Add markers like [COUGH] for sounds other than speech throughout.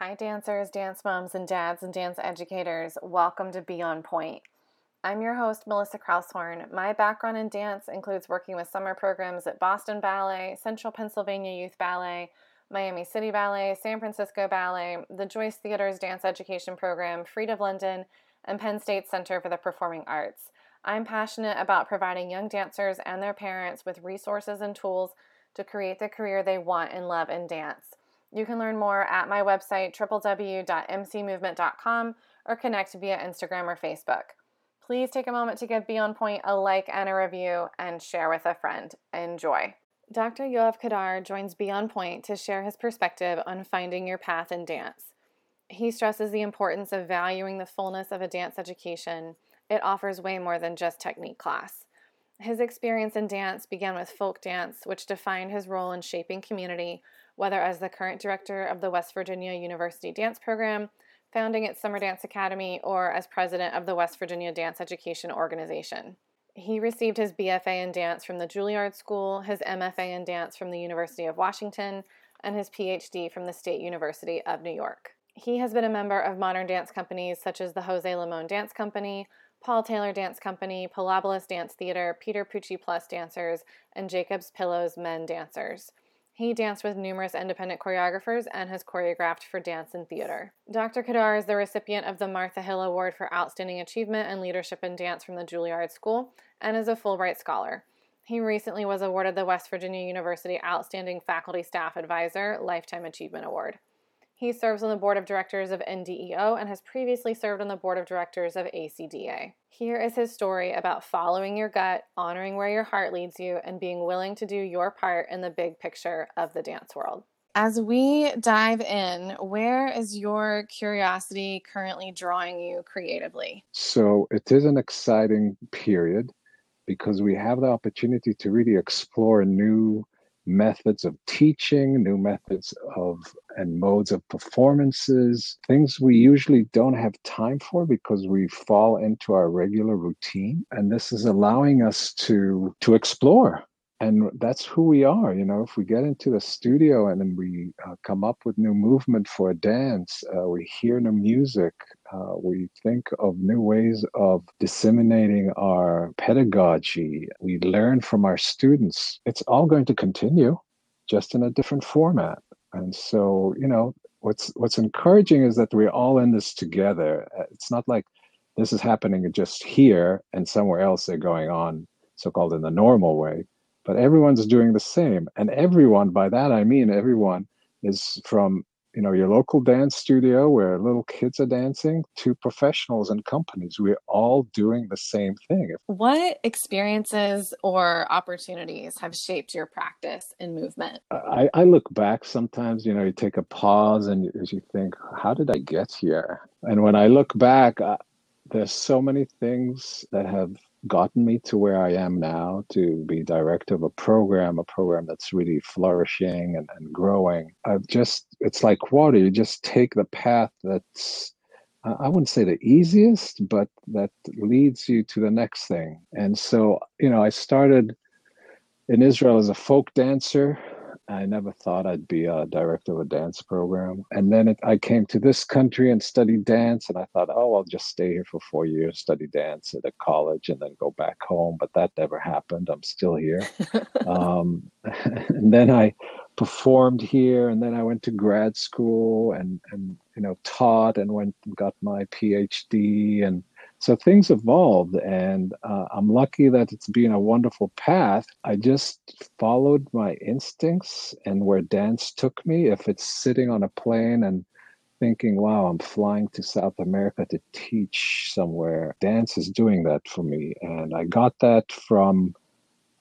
Hi, dancers, dance moms, and dads and dance educators. Welcome to Be On Point. I'm your host, Melissa Kraushorn. My background in dance includes working with summer programs at Boston Ballet, Central Pennsylvania Youth Ballet, Miami City Ballet, San Francisco Ballet, the Joyce Theater's Dance Education Program, Freed of London, and Penn State Center for the Performing Arts. I'm passionate about providing young dancers and their parents with resources and tools to create the career they want and love in dance. You can learn more at my website, www.mcmovement.com, or connect via Instagram or Facebook. Please take a moment to give Be On Point a like and a review and share with a friend. Enjoy. Dr. Yoav Kaddar joins Be On Point to share his perspective on finding your path in dance. He stresses the importance of valuing the fullness of a dance education. It offers way more than just technique class. His experience in dance began with folk dance, which defined his role in shaping community whether as the current director of the West Virginia University Dance Program, founding its Summer Dance Academy, or as president of the West Virginia Dance Education Organization. He received his BFA in dance from the Juilliard School, his MFA in dance from the University of Washington, and his PhD from the State University of New York. He has been a member of modern dance companies such as the Jose Limon Dance Company, Paul Taylor Dance Company, Pilobolus Dance Theater, Peter Pucci Plus Dancers, and Jacob's Pillows Men Dancers. He danced with numerous independent choreographers and has choreographed for dance and theater. Dr. Kaddar is the recipient of the Martha Hill Award for Outstanding Achievement and Leadership in Dance from the Juilliard School and is a Fulbright Scholar. He recently was awarded the West Virginia University Outstanding Faculty Staff Advisor Lifetime Achievement Award. He serves on the board of directors of NDEO and has previously served on the board of directors of ACDA. Here is his story about following your gut, honoring where your heart leads you, and being willing to do your part in the big picture of the dance world. As we dive in, where is your curiosity currently drawing you creatively? So, it is an exciting period because we have the opportunity to really explore new methods of teaching, new methods of and modes of performances, things we usually don't have time for because we fall into our regular routine. And this is allowing us to to explore and that's who we are you know if we get into the studio and then we uh, come up with new movement for a dance uh, we hear new music uh, we think of new ways of disseminating our pedagogy. We learn from our students. It's all going to continue just in a different format. And so you know what's what's encouraging is that we're all in this together. Uh, it's not like this is happening just here and somewhere else they're going on so-called in the normal way but everyone's doing the same. And everyone, by that I mean everyone, is from you know your local dance studio where little kids are dancing to professionals and companies. We're all doing the same thing. What experiences or opportunities have shaped your practice in movement? I, I look back sometimes you know you take a pause and you, you think how did i get here? And when i look back uh, there's so many things that have gotten me to where I am now to be director of a program, a program that's really flourishing and, and growing. I've just, it's like water. You just take the path that's, I wouldn't say the easiest, but that leads you to the next thing. And so, you know, I started in Israel as a folk dancer I never thought I'd be a director of a dance program. And then it, I came to this country and studied dance, and I thought, oh, I'll just stay here for four years, study dance at a college, and then go back home. But that never happened. I'm still here. [LAUGHS] um, [LAUGHS] and then I performed here, and then I went to grad school and and you know taught and went and got my PhD and so things evolved, and uh, I'm lucky that it's been a wonderful path. I just followed my instincts and where dance took me. If it's sitting on a plane and thinking, wow, I'm flying to South America to teach somewhere, dance is doing that for me. And I got that from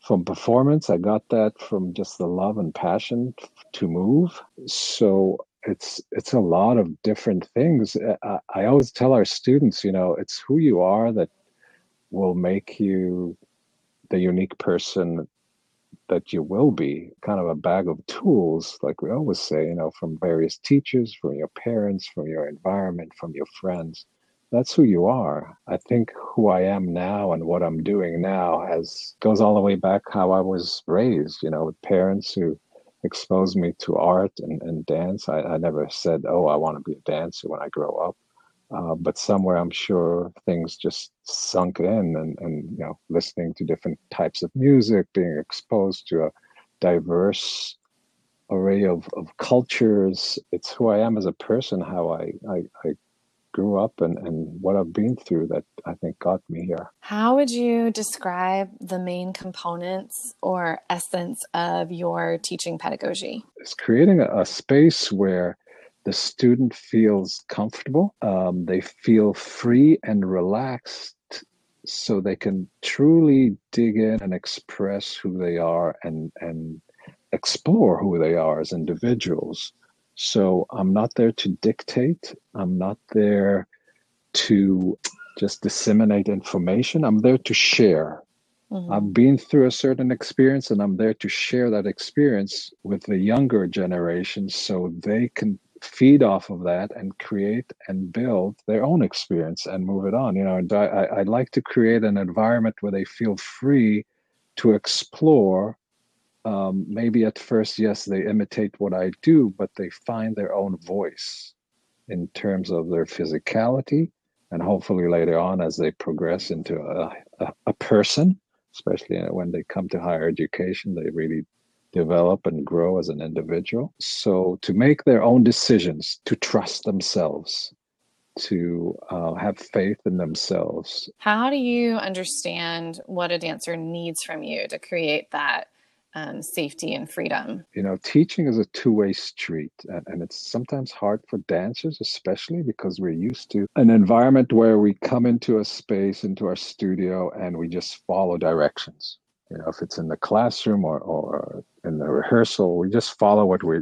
from performance. I got that from just the love and passion to move. So it's it's a lot of different things. Uh, I, I always tell our students, you know, it's who you are that will make you the unique person that you will be. Kind of a bag of tools like we always say you know from various teachers from your parents from your environment from your friends. That's who you are. I think who i am now and what i'm doing now has goes all the way back how i was raised you know with parents who exposed me to art and, and dance. I, I never said, oh, I want to be a dancer when I grow up. Uh, but somewhere I'm sure things just sunk in and, and, you know, listening to different types of music, being exposed to a diverse array of, of cultures. It's who I am as a person, how I, I, I grew up and, and what I've been through that I think got me here. How would you describe the main components or essence of your teaching pedagogy? It's creating a, a space where the student feels comfortable, um, they feel free and relaxed so they can truly dig in and express who they are and, and explore who they are as individuals so I'm not there to dictate. I'm not there to just disseminate information. I'm there to share. Mm-hmm. I've been through a certain experience and I'm there to share that experience with the younger generation so they can feed off of that and create and build their own experience and move it on. You know, I, I like to create an environment where they feel free to explore um, maybe at first, yes, they imitate what I do, but they find their own voice in terms of their physicality. And hopefully later on, as they progress into a, a, a person, especially when they come to higher education, they really develop and grow as an individual. So to make their own decisions, to trust themselves, to uh, have faith in themselves. How do you understand what a dancer needs from you to create that um, safety and freedom. You know, teaching is a two way street, and, and it's sometimes hard for dancers, especially because we're used to an environment where we come into a space, into our studio, and we just follow directions. You know, if it's in the classroom or, or in the rehearsal, we just follow what we,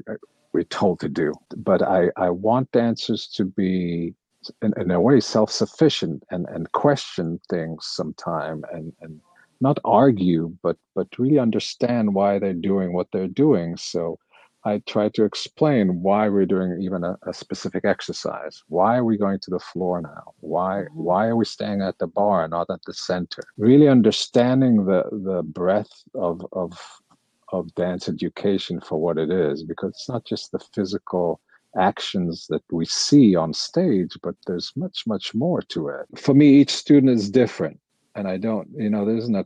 we're told to do. But I, I want dancers to be in, in a way self-sufficient and, and question things sometime and, and not argue, but but really understand why they're doing what they're doing. So I try to explain why we're doing even a, a specific exercise. Why are we going to the floor now? Why mm-hmm. why are we staying at the bar and not at the center? Really understanding the the breadth of of of dance education for what it is, because it's not just the physical actions that we see on stage, but there's much, much more to it. For me, each student is different and I don't, you know, there isn't a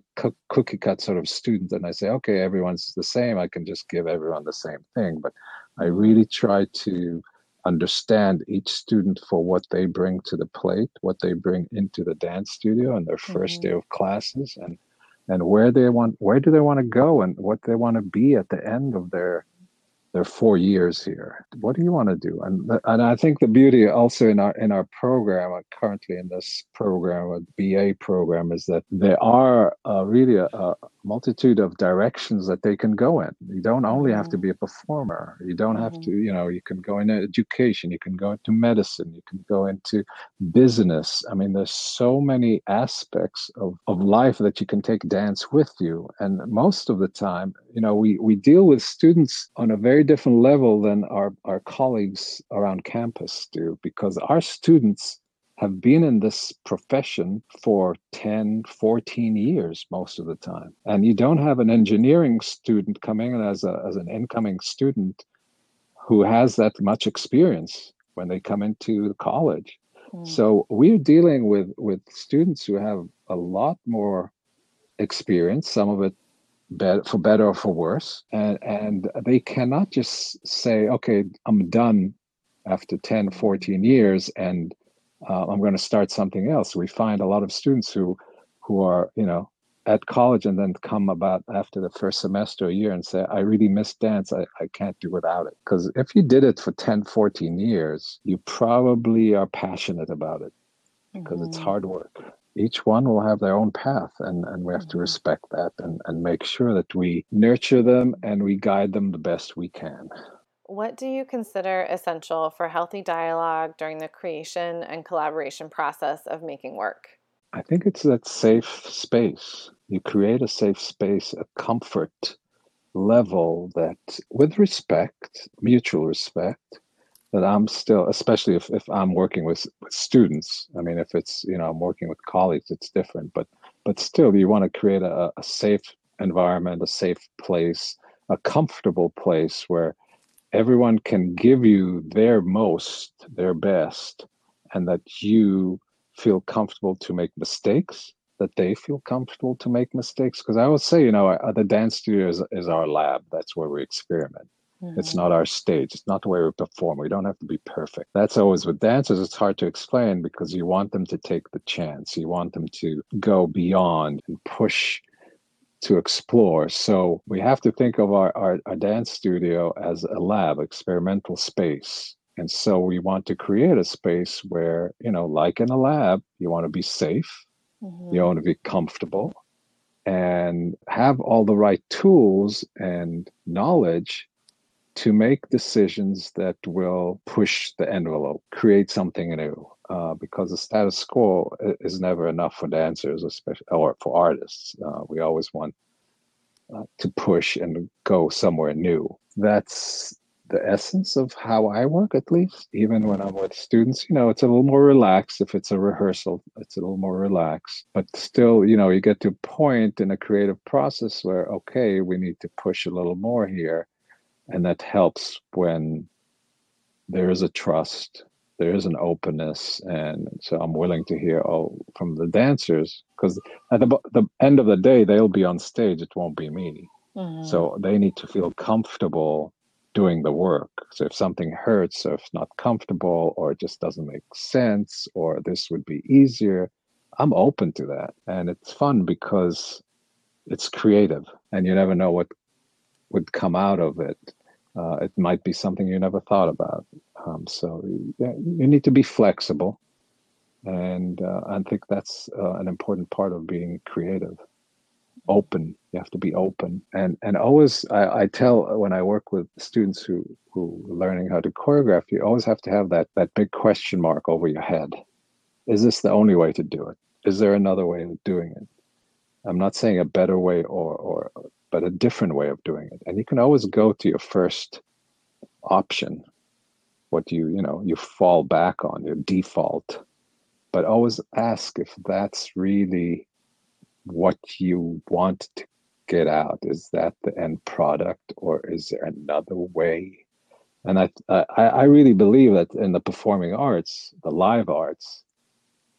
cookie cut sort of student, and I say, okay, everyone's the same. I can just give everyone the same thing. But I really try to understand each student for what they bring to the plate, what they bring into the dance studio and their 1st mm-hmm. day of classes, and and where they want, where do they want to go, and what they want to be at the end of their there are four years here. What do you want to do? And and I think the beauty also in our in our program uh, currently in this program, a BA program, is that there are uh, really a, a, multitude of directions that they can go in. You don't only have to mm-hmm. be a performer. You don't have mm-hmm. to, you know, you can go into education. You can go into medicine. You can go into business. I mean, there's so many aspects of of life that you can take dance with you. And most of the time, you know, we we deal with students on a very very different level than our, our colleagues around campus do because our students have been in this profession for 10, 14 years most of the time. And you don't have an engineering student coming in as, a, as an incoming student who has that much experience when they come into college. Mm. So we're dealing with, with students who have a lot more experience, some of it better, for better or for worse. And, and they cannot just say, okay, I'm done after 10, 14 years and uh, I'm going to start something else. We find a lot of students who, who are, you know, at college and then come about after the first semester a year and say, I really miss dance. I, I can't do without it. Because if you did it for 10, 14 years, you probably are passionate about it because mm-hmm. it's hard work each one will have their own path and, and we have to mm-hmm. respect that and, and make sure that we nurture them and we guide them the best we can. What do you consider essential for healthy dialogue during the creation and collaboration process of making work? I think it's that safe space. You create a safe space, a comfort level that, with respect, mutual respect, that I'm still, especially if, if I'm working with, with students. I mean, if it's, you know, I'm working with colleagues, it's different, but, but still you want to create a, a safe environment, a safe place, a comfortable place where everyone can give you their most, their best, and that you feel comfortable to make mistakes, that they feel comfortable to make mistakes. Because I would say, you know, the dance studio is, is our lab. That's where we experiment. Mm-hmm. It's not our stage. It's not the way we perform. We don't have to be perfect. That's always with dancers. It's hard to explain because you want them to take the chance. You want them to go beyond and push to explore. So we have to think of our, our, our dance studio as a lab, experimental space. And so we want to create a space where, you know, like in a lab, you want to be safe, mm-hmm. you want to be comfortable, and have all the right tools and knowledge to make decisions that will push the envelope, create something new. Uh, because the status quo is never enough for dancers, especially or for artists. Uh, we always want uh, to push and go somewhere new. That's the essence of how I work, at least. Even when I'm with students, you know, it's a little more relaxed. If it's a rehearsal, it's a little more relaxed. But still, you know, you get to a point in a creative process where, okay, we need to push a little more here. And that helps when there is a trust there is an openness and so i'm willing to hear all from the dancers because at the, the end of the day they'll be on stage it won't be me. Mm-hmm. so they need to feel comfortable doing the work. So if something hurts or if it's not comfortable or it just doesn't make sense or this would be easier i'm open to that. And it's fun because it's creative and you never know what would come out of it uh, it might be something you never thought about. Um, so yeah, you need to be flexible, and uh, I think that's uh, an important part of being creative. Open. You have to be open, and and always I, I tell when I work with students who who are learning how to choreograph, you always have to have that that big question mark over your head. Is this the only way to do it? Is there another way of doing it? I'm not saying a better way or or but a different way of doing it. And you can always go to your first option, what you, you know, you fall back on, your default. But always ask if that's really what you want to get out. Is that the end product or is there another way? And I, I, I really believe that in the performing arts, the live arts,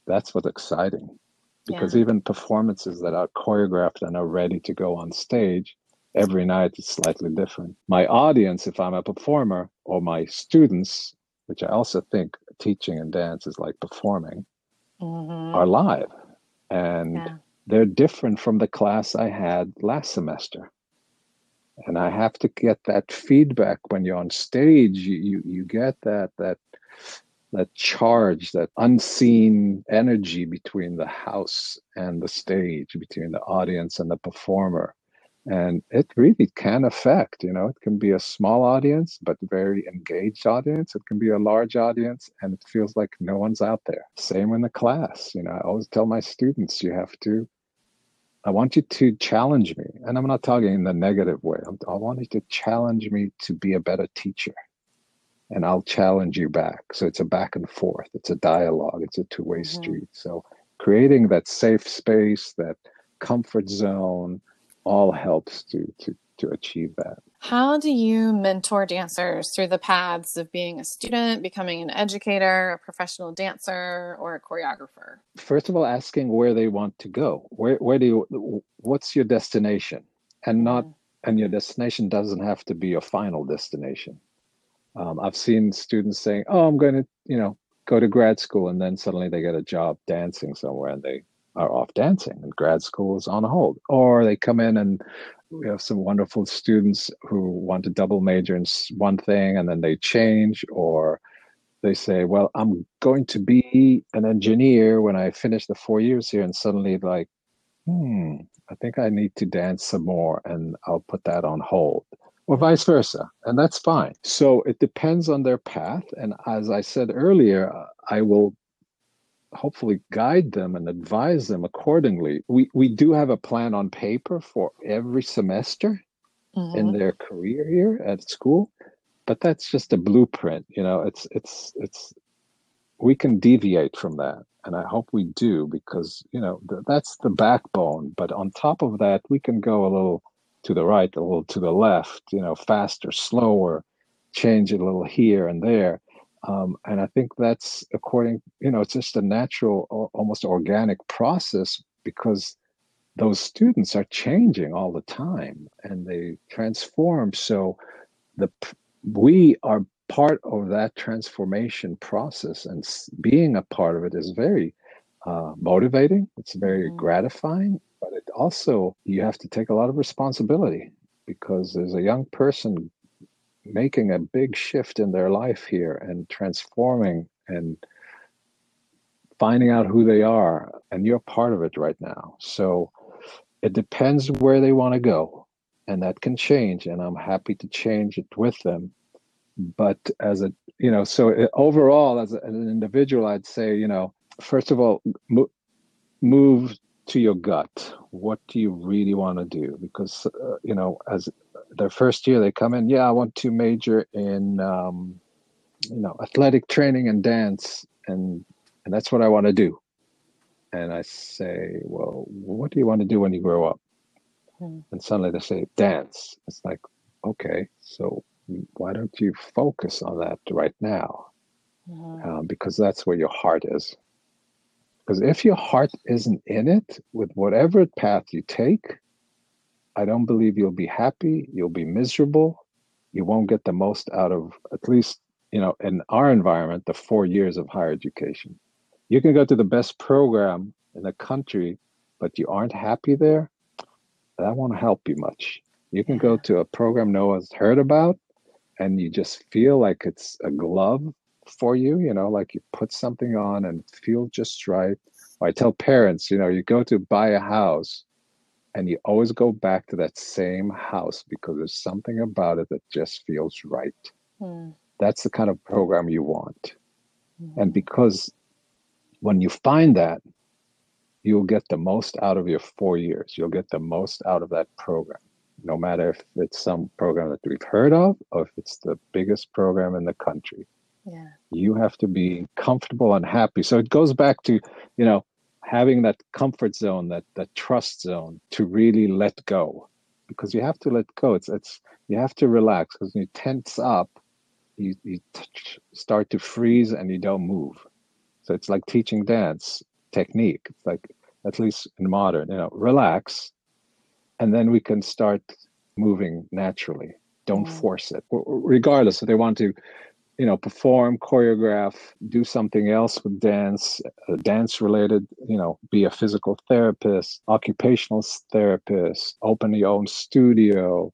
that's what's exciting because yeah. even performances that are choreographed and are ready to go on stage every night is slightly different my audience if i'm a performer or my students which i also think teaching and dance is like performing mm-hmm. are live and yeah. they're different from the class i had last semester and i have to get that feedback when you're on stage you you, you get that that that charge, that unseen energy between the house and the stage, between the audience and the performer. And it really can affect, you know, it can be a small audience, but very engaged audience. It can be a large audience, and it feels like no one's out there. Same in the class. You know, I always tell my students, you have to, I want you to challenge me. And I'm not talking in the negative way. I want you to challenge me to be a better teacher and I'll challenge you back. So it's a back and forth, it's a dialogue, it's a two way mm-hmm. street. So creating that safe space, that comfort zone, all helps to, to, to achieve that. How do you mentor dancers through the paths of being a student, becoming an educator, a professional dancer, or a choreographer? First of all, asking where they want to go. Where, where do you, what's your destination? And not, mm. and your destination doesn't have to be your final destination um, I've seen students saying, "Oh, I'm going to, you know, go to grad school," and then suddenly they get a job dancing somewhere, and they are off dancing, and grad school is on hold. Or they come in and we have some wonderful students who want to double major in one thing, and then they change, or they say, "Well, I'm going to be an engineer when I finish the four years here," and suddenly like, hmm, I think I need to dance some more, and I'll put that on hold or vice versa. And that's fine. So it depends on their path. And as I said earlier, I will hopefully guide them and advise them accordingly. We, we do have a plan on paper for every semester mm-hmm. in their career here at school, but that's just a blueprint. You know, it's, it's, it's, we can deviate from that and i hope we do because you know th- that's the backbone but on top of that we can go a little to the right, a little to the left, you know, faster, slower, change it a little here and there. Um, and I think that's according, you know, it's just a natural, almost organic process because those students are changing all the time and they transform. So the we are part of that transformation process, and being a part of it is very uh, motivating. It's very mm-hmm. gratifying, but it also you have to take a lot of responsibility because there's a young person making a big shift in their life here and transforming and finding out who they are and you're part of it right now. So it depends where they want to go and that can change and i'm happy to change it with them. But as a you know so overall as, a, as, an individual i'd say you know first of all mo- move to your gut. What do you really want to do? Because uh, you know as their first year they come in yeah i want to major in um, you know athletic training and dance and and that's what i want to do. And i say well what do you want to do when you grow up? Mm. and suddenly they say dance. It's like okay so why don't you focus on that right now? Um, because that's where your heart is because if your heart isn't in it with whatever path you take I don't believe you'll be happy. You'll be miserable. You won't get the most out of, at least, you know, in our environment, the four years of higher education. You can go to the best program in the country, but you aren't happy there. That won't help you much. You can go to a program no one's heard about and you just feel like it's a glove for you, you know, like you put something on and feel just right. I tell parents, you know, you go to buy a house and you always go back to that same house because there's something about it that just feels right. Mm. That's the kind of program you want. Mm. And because when you find that, you'll get the most out of your four years. You'll get the most out of that program, no matter if it's some program that we've heard of or if it's the biggest program in the country. Yeah. You have to be comfortable and happy. So it goes back to, you know, having that comfort zone, that that trust zone to really let go, because you have to let go. It's it's you have to relax because when you tense up, you you start to freeze and you don't move. So it's like teaching dance technique. It's like at least in modern, you know, relax, and then we can start moving naturally. Don't mm. force it, regardless if they want to you know perform choreograph do something else with dance uh, dance related you know be a physical therapist occupational therapist open your own studio.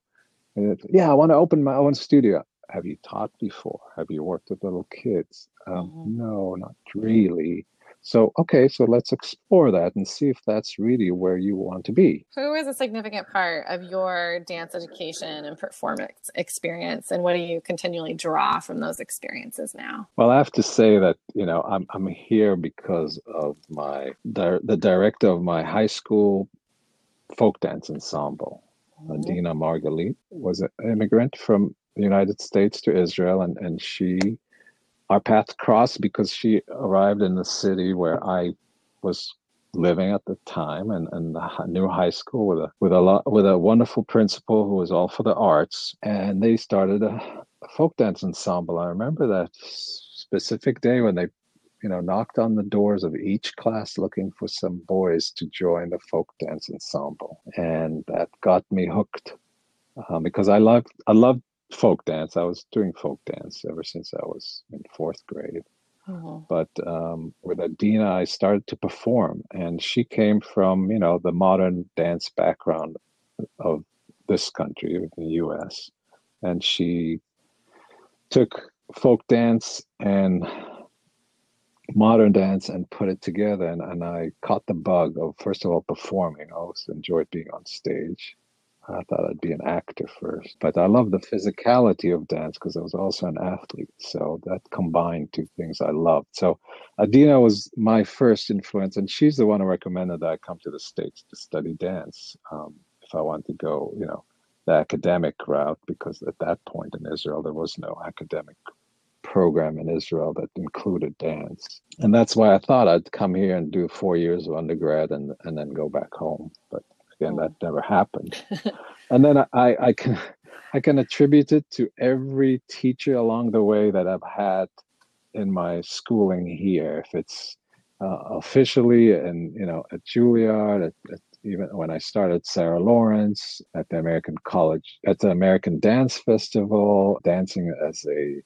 Yeah i want to open my own studio. Have you taught before? Have you worked with little kids? Um, mm-hmm. no not really so, okay, so let's explore that and see if that's really where you want to be. Who is a significant part of your dance education and performance experience, and what do you continually draw from those experiences now? Well, I have to say that you know I'm I'm here because of my the director of my high school folk dance ensemble, mm-hmm. Dina Margalit, was an immigrant from the United States to Israel, and and she our paths crossed because she arrived in the city where I was living at the time and, and the new high school with a with a lot with a wonderful principal who was all for the arts and they started a, a folk dance ensemble. I remember that specific day when they you know knocked on the doors of each class looking for some boys to join the folk dance ensemble and that got me hooked um, because I loved I loved folk dance. I was doing folk dance ever since I was in fourth grade. Mm-hmm. But um, with Adina, I started to perform, and she came from you know the modern dance background of this country, the U.S., and she took folk dance and modern dance and put it together and, and i caught the bug of first of all performing i always enjoyed being on stage I thought I'd be an actor first, but I love the physicality of dance because I was also an athlete. So that combined two things I loved. So Adina was my first influence, and she's the one who recommended that I come to the States to study dance um, if I want to go, you know, the academic route, because at that point in Israel, there was no academic program in Israel that included dance. And that's why I thought I'd come here and do four years of undergrad and, and then go back home. But Again, mm. that never happened. [LAUGHS] and then I, I can I can attribute it to every teacher along the way that I've had in my schooling here. If it's uh, officially and you know at Juilliard, at, at, even when I started Sarah Lawrence at the American College, at the American Dance Festival, dancing as a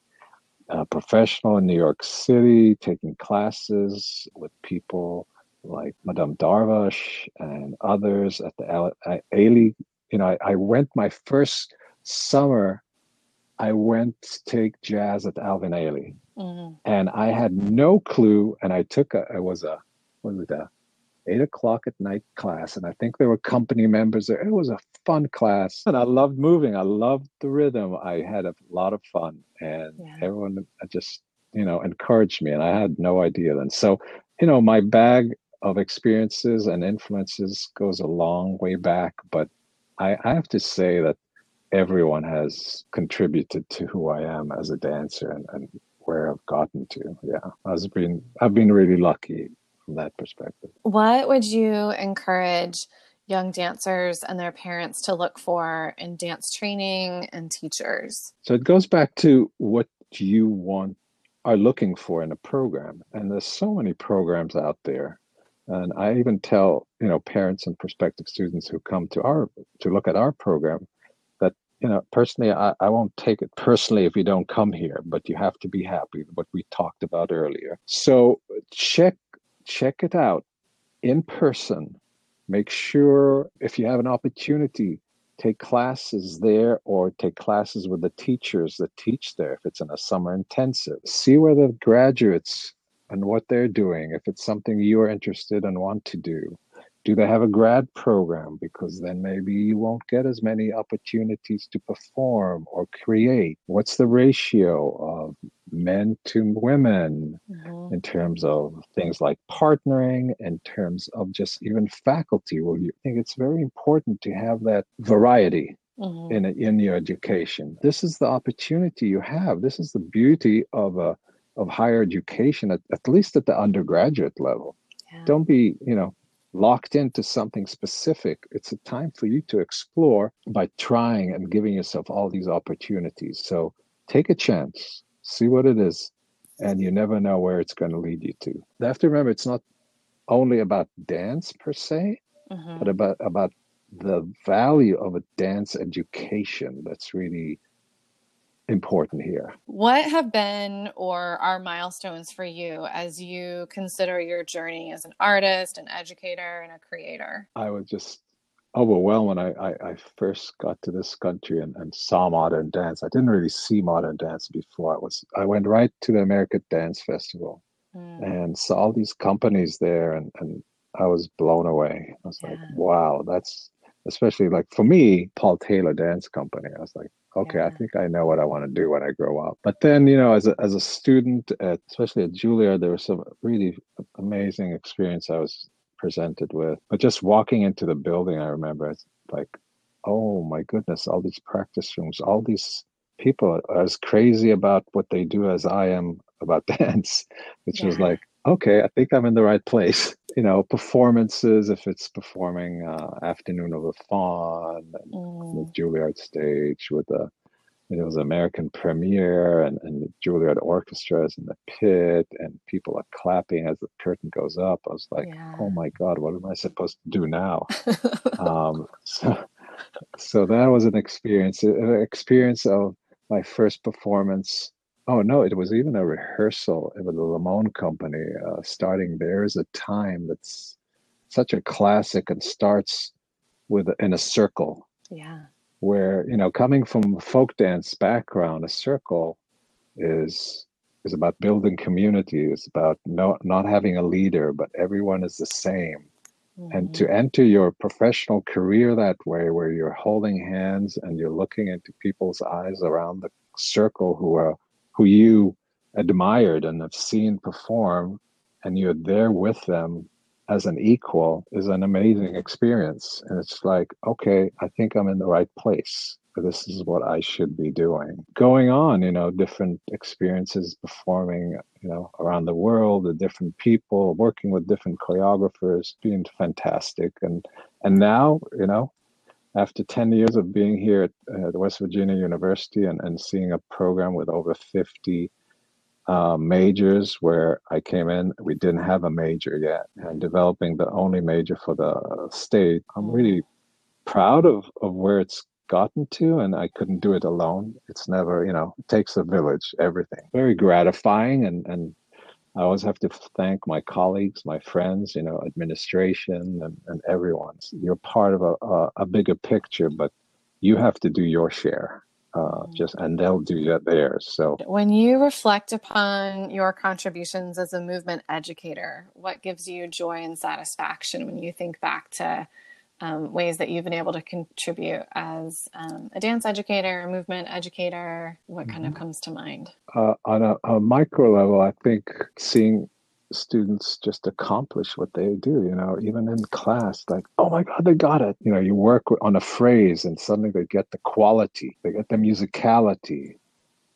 uh, professional in New York City, taking classes with people like Madame Darvash and others at the Ailey. You know, I, I went my first summer. I went to take jazz at Alvin Ailey, mm-hmm. and I had no clue. And I took a, it was a, what was it, a eight o'clock at night class, and I think there were company members there. It was a fun class, and I loved moving. I loved the rhythm. I had a lot of fun, and yeah. everyone just you know encouraged me, and I had no idea then. So you know, my bag of experiences and influences goes a long way back, but I, I have to say that everyone has contributed to who I am as a dancer and, and where I've gotten to. Yeah, I've been I've been really lucky from that perspective. What would you encourage young dancers and their parents to look for in dance training and teachers? So it goes back to what you want are looking for in a program, and there's so many programs out there and I even tell, you know, parents and prospective students who come to our to look at our program that, you know, personally I, I won't take it personally if you don't come here, but you have to be happy, what we talked about earlier. So check check it out in person. Make sure if you have an opportunity, take classes there or take classes with the teachers that teach there if it's in a summer intensive. See where the graduates and what they're doing, if it's something you are interested and want to do. Do they have a grad program? Because then maybe you won't get as many opportunities to perform or create. What's the ratio of men to women mm-hmm. in terms of things like partnering, in terms of just even faculty? Well, you think it's very important to have that variety mm-hmm. in in your education. This is the opportunity you have. This is the beauty of a of higher education, at, at least at the undergraduate level. Yeah. Don't be, you know, locked into something specific. It's a time for you to explore by trying and giving yourself all these opportunities. So take a chance, see what it is, and you never know where it's going to lead you to. You have to remember it's not only about dance per se, mm-hmm. but about about the value of a dance education that's really important here. What have been or are milestones for you as you consider your journey as an artist, an educator, and a creator? I was just overwhelmed when I, I, I first got to this country and, and, saw modern dance. I didn't really see modern dance before. I was I went right to the American Dance Festival mm. and saw all these companies there and, and I was blown away. I was yeah. like, wow, that's especially like for me, Paul Taylor Dance Company. I was like, okay, yeah. I think I know what I want to do when I grow up. But then, you know, as a, as a student, at, especially at Juilliard, there was some really amazing experience I was presented with. But just walking into the building, I remember it's like, oh my goodness, all these practice rooms, all these people are as crazy about what they do as I am about [LAUGHS] dance, which yeah. was like, okay, I think I'm in the right place. [LAUGHS] You know, performances, if it's performing uh, Afternoon of the Faun, mm. the Juilliard stage with the, you know, it was American premiere and, and the Juilliard orchestras in the pit and people are clapping as the curtain goes up. I was like, yeah. oh my God, what am I supposed to do now? [LAUGHS] um, so, so that was an experience, an experience of my first performance Oh no, it was even a rehearsal with the Limon Company. Uh, starting there is a time that's such a classic and starts with in a circle. Yeah. Where you know, coming from a folk dance background, a circle is is about building community. It's about no, not having a leader, but everyone is the same. Mm-hmm. And to enter your professional career that way, where you're holding hands and you're looking into people's eyes around the circle who are who you admired and have seen perform and you're there with them as an equal is an amazing experience and it's like okay i think i'm in the right place this is what I should be doing. Going on, you know, different experiences performing, you know, around the world, the different people, working with different choreographers, being fantastic. And and now, you know, after 10 years of being here at uh, the West Virginia University and, and seeing a program with over 50 uh, majors where I came in, we didn't have a major yet, and developing the only major for the state, I'm mm. really proud of, of where it's gotten to, and I couldn't do it alone. It's never, you know, it takes a village, everything. Very gratifying, and, and I always have to thank my colleagues, my friends, you know, administration, and, and everyone. You're part of a, a, a bigger picture, but you have to do your share. Uh, just and they'll do that theirs. So when you reflect upon your contributions as a movement educator, what gives you joy and satisfaction when you think back to um, ways that you've been able to contribute as um, a dance educator, a movement educator? What kind mm-hmm. of comes to mind? Uh, on a, a, micro level, I think seeing students just accomplish what they do, you know, even in class, like, oh my God, they got it. You know, you work on a phrase and suddenly they get the quality, they get the musicality.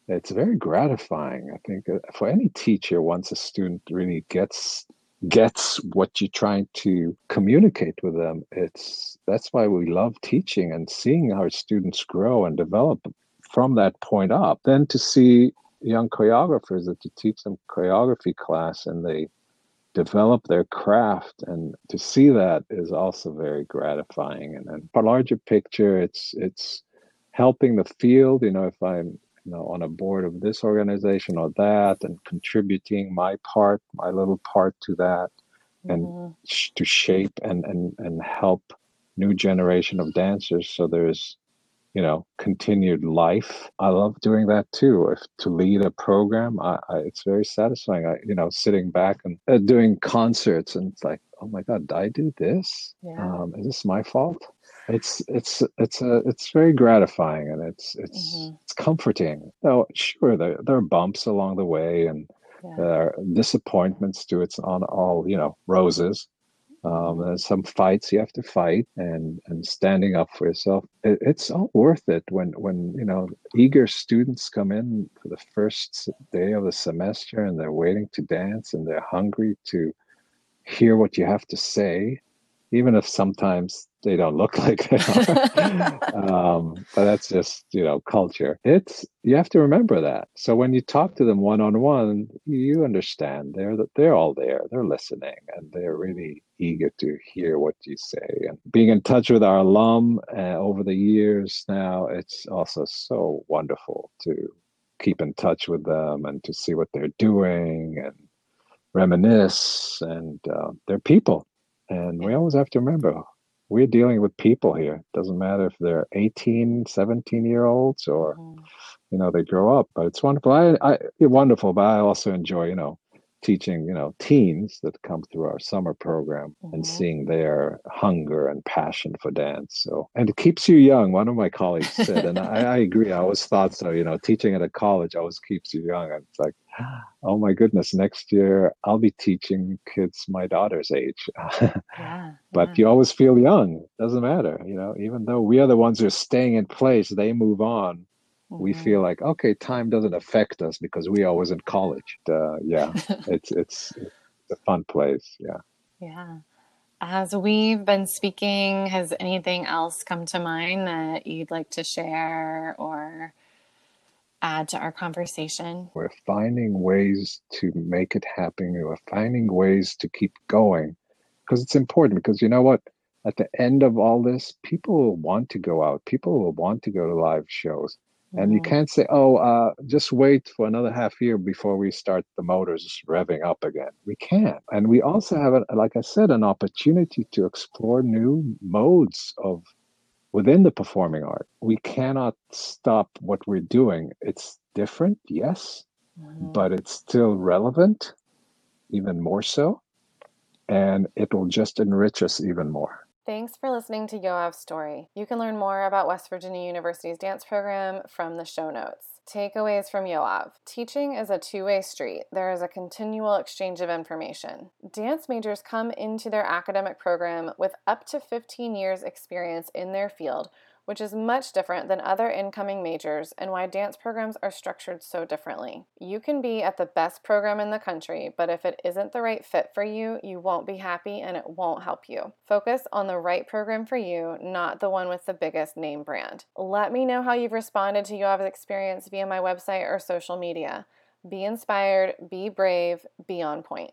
It's very gratifying. I think uh, for any teacher, once a student really gets gets what you're trying to communicate with them it's that's why we love teaching and seeing our students grow and develop from that point up. Then to see young choreographers that you teach them choreography class and they develop their craft and to see that is also very gratifying. And then for larger picture it's it's helping the field. You know if i'm you know on a board of this organization or that and contributing my part my little part to that and mm-hmm. sh- to shape and and and help new generation of dancers. So there's you know continued life. I love doing that too. If to lead a program I, I it's very satisfying. I you know sitting back and uh, doing concerts and it's like oh my god did i do this? Yeah. um, is this my fault it's it's it's a it's very gratifying and it's it's mm-hmm. it's comforting. Now, sure, there there are bumps along the way and yeah. there are disappointments too. It's on all you know roses. Um, mm-hmm. there's some fights you have to fight and and standing up for yourself. It, it's all worth it when when you know eager students come in for the first day of the semester and they're waiting to dance and they're hungry to hear what you have to say even if sometimes they don't look [LAUGHS] like they are. [LAUGHS] um, but that's just you know culture. It's you have to remember that. So when you talk to them one on one, you understand they're that they're all there. They're listening and they're really eager to hear what you say. And being in touch with our alum uh, over the years now, it's also so wonderful to keep in touch with them and to see what they're doing and reminisce. And uh, they're people and we always have to remember we're dealing with people here. It doesn't matter if they're 18, 17 year olds or, mm-hmm. you know, they grow up. But it's wonderful. I, I wonderful, but I also enjoy, you know, teaching, you know, teens that come through our summer program mm-hmm. and seeing their hunger and passion for dance. So, and it keeps you young. One of my colleagues said, and I, I [LAUGHS] agree. I always thought so. You know, teaching at a college always keeps you young. And it's like, oh my goodness, next year I'll be teaching kids my daughter's age. [LAUGHS] yeah, but yeah. you always feel young. Doesn't matter, you know, even though we are the ones who are staying in place, they move on. Mm-hmm. We feel like okay, time doesn't affect us because we always in college. Uh, yeah, [LAUGHS] it's it's it's a fun place. Yeah. Yeah. As we've been speaking, has anything else come to mind that you'd like to share or add to our conversation. We're finding ways to make it happen. We're finding ways to keep going because it's important. Because you know what? At the end of all this, people will want to go out. People will want to go to live shows. And you mm-hmm. can't say, oh, uh, just wait for another half year before we start the motors revving up again. We can't. And we also have, a, like I said, an opportunity to explore new modes of within the performing art. We cannot stop what we're doing. It's different, yes, mm-hmm. but it's still relevant, even more so. And it will just enrich us even more. Thanks for listening to Yoav's story. You can learn more about West Virginia University's dance program from the show notes. Takeaways from Yoav Teaching is a two way street. There is a continual exchange of information. Dance majors come into their academic program with up to 15 years' experience in their field, which is much different than other incoming majors and why dance programs are structured so differently. You can be at the best program in the country, but if it isn't the right fit for you, you won't be happy and it won't help you. Focus on the right program for you, not the one with the biggest name brand. Let me know how you've responded to Yoav's experience via my website or social media. Be inspired, be brave, be on point.